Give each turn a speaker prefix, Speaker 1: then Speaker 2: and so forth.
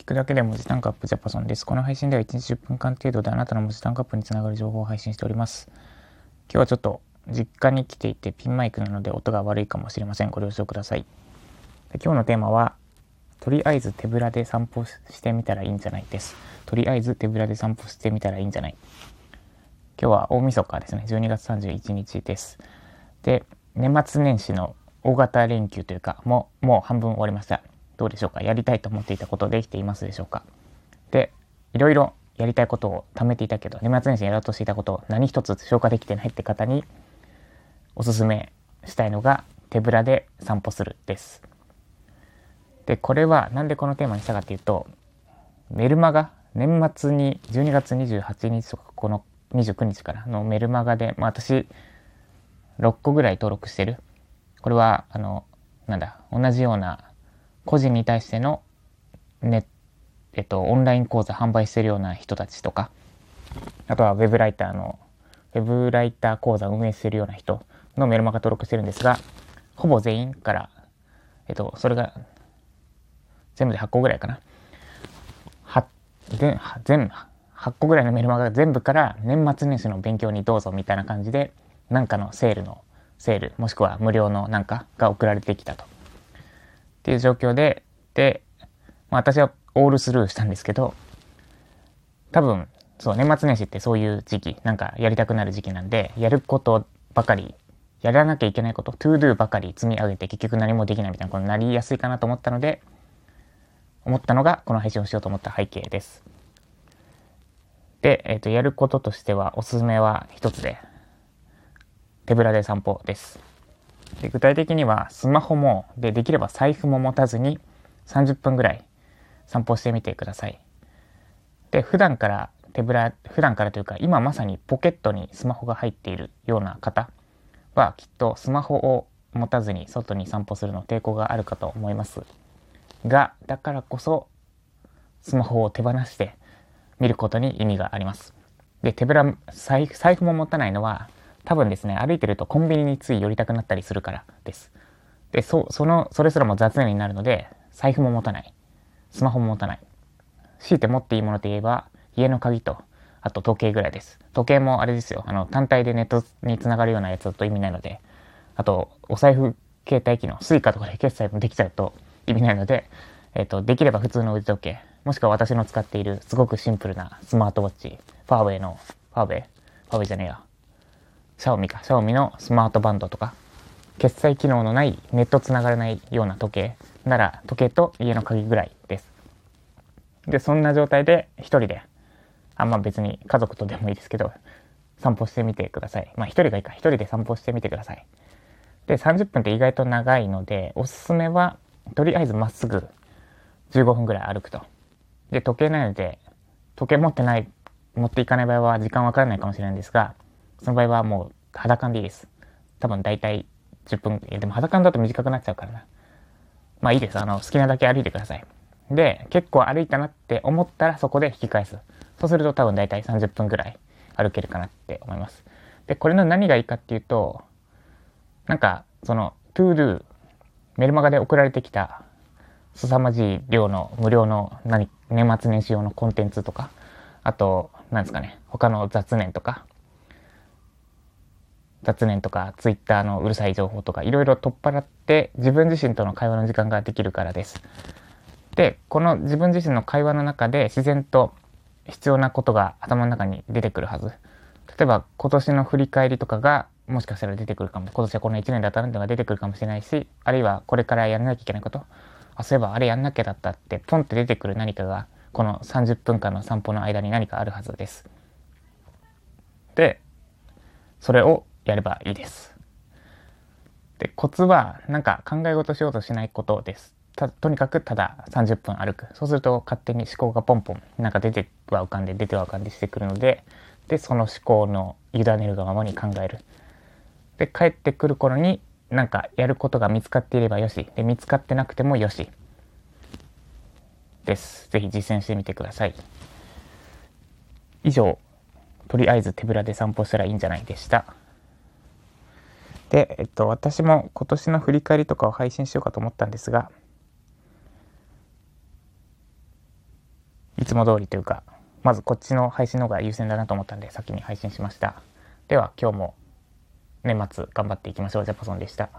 Speaker 1: 聞くだけで文字タンクアップジャパソンです。この配信では1日10分間程度であなたの文字タンクアップにつながる情報を配信しております。今日はちょっと実家に来ていてピンマイクなので音が悪いかもしれません。ご了承ください。今日のテーマは、とりあえず手ぶらで散歩してみたらいいんじゃないです。とりあえず手ぶらで散歩してみたらいいんじゃない。今日は大晦日ですね。12月31日です。で、年末年始の大型連休というか、もう、もう半分終わりました。どうでしょうか？やりたいと思っていたことできていますでしょうか？で、いろいろやりたいことを貯めていたけど、年末年始やろうとしていたことを何一つ消化できてないって方におすすめしたいのが手ぶらで散歩するです。で、これはなんでこのテーマにしたかっていうと、メルマガ、年末に12月28日とかこの29日からのメルマガで、まあ、私6個ぐらい登録してる。これは、あの、なんだ、同じような個人に対してのネえっと、オンライン講座販売してるような人たちとか、あとはウェブライターの、ウェブライター講座を運営してるような人のメルマガ登録してるんですが、ほぼ全員から、えっと、それが、全部で8個ぐらいかな。は、全、全、8個ぐらいのメルマガが全部から年末年始の勉強にどうぞみたいな感じで、なんかのセールの、セール、もしくは無料のなんかが送られてきたと。っていう状況で、で、まあ、私はオールスルーしたんですけど、多分、そう、年末年始ってそういう時期、なんかやりたくなる時期なんで、やることばかり、やらなきゃいけないこと、 ToDo ばかり積み上げて結局何もできないみたいなことになりやすいかなと思ったので、思ったのがこの配信をしようと思った背景です。で、えっ、ー、と、やることとしては、おすすめは一つで、手ぶらで散歩です。で具体的にはスマホもでできれば財布も持たずに30分ぐらい散歩してみてください。で普段から手ぶら普段からというか今まさにポケットにスマホが入っているような方はきっとスマホを持たずに外に散歩するの抵抗があるかと思いますがだからこそスマホを手放して見ることに意味があります。で手ぶら財布も持たないのは多分ですね、歩いてるとコンビニについ寄りたくなったりするからです。で、そ、その、それすらも雑念になるので、財布も持たない。スマホも持たない。強いて持っていいものといえば、家の鍵と、あと時計ぐらいです。時計もあれですよ。あの、単体でネットにつながるようなやつだと意味ないので、あと、お財布携帯機能、スイカとかで決済もできちゃうと意味ないので、えっ、ー、と、できれば普通の腕時計、もしくは私の使っているすごくシンプルなスマートウォッチ、 Huaweiの、 Huawei？Huawei じゃねえや。 Xiaomiか、 Xiaomi のスマートバンドとか、決済機能のないネットつながらないような時計なら時計と家の鍵ぐらいです。で、そんな状態で一人で、あんま別に家族とでもいいですけど、散歩してみてください。まあ一人がいいか、一人で散歩してみてください。で、30分って意外と長いので、おすすめは、とりあえずまっすぐ15分ぐらい歩くと。で、時計ないので、時計持ってない、持っていかない場合は時間わからないかもしれないんですが、その場合はもう肌感でいいです。多分大体10分、えでも肌感だと短くなっちゃうからな。まあいいです。あの、好きなだけ歩いてください。で、結構歩いたなって思ったらそこで引き返す。そうすると多分大体30分ぐらい歩けるかなって思います。で、これの何がいいかっていうと、なんか、その、トゥードゥ、メルマガで送られてきた、凄まじい量の無料の何、年末年始用のコンテンツとか、あと、なんですかね、他の雑念とか、雑念とかツイッターのうるさい情報とかいろいろ取っ払って自分自身との会話の時間ができるからです。で、この自分自身の会話の中で自然と必要なことが頭の中に出てくるはず。例えば今年の振り返りとかがもしかしたら出てくるかも。今年はこの1年だったなってのが出てくるかもしれないし、あるいはこれからやらなきゃいけないこと。あ、そういえばあれやんなきゃだったってポンって出てくる何かがこの30分間の散歩の間に何かあるはずです。で、それをやればいいです。で、コツは、なんか考え事しようとしないことです。たとにかくただ30分歩く。そうすると勝手に思考がポンポン、なんか出ては浮かんで、出ては浮かんでしてくるので、で、その思考の委ねるがままに考える。で、帰ってくる頃に、なんかやることが見つかっていればよし。で、見つかってなくてもよし。です。ぜひ実践してみてください。以上、とりあえず手ぶらで散歩したらいいんじゃないでした。で、えっと、私も今年の振り返りとかを配信しようかと思ったんですが、いつも通りというか、まずこっちの配信の方が優先だなと思ったんで先に配信しました。では今日も年末頑張っていきましょう。ジャパソンでした。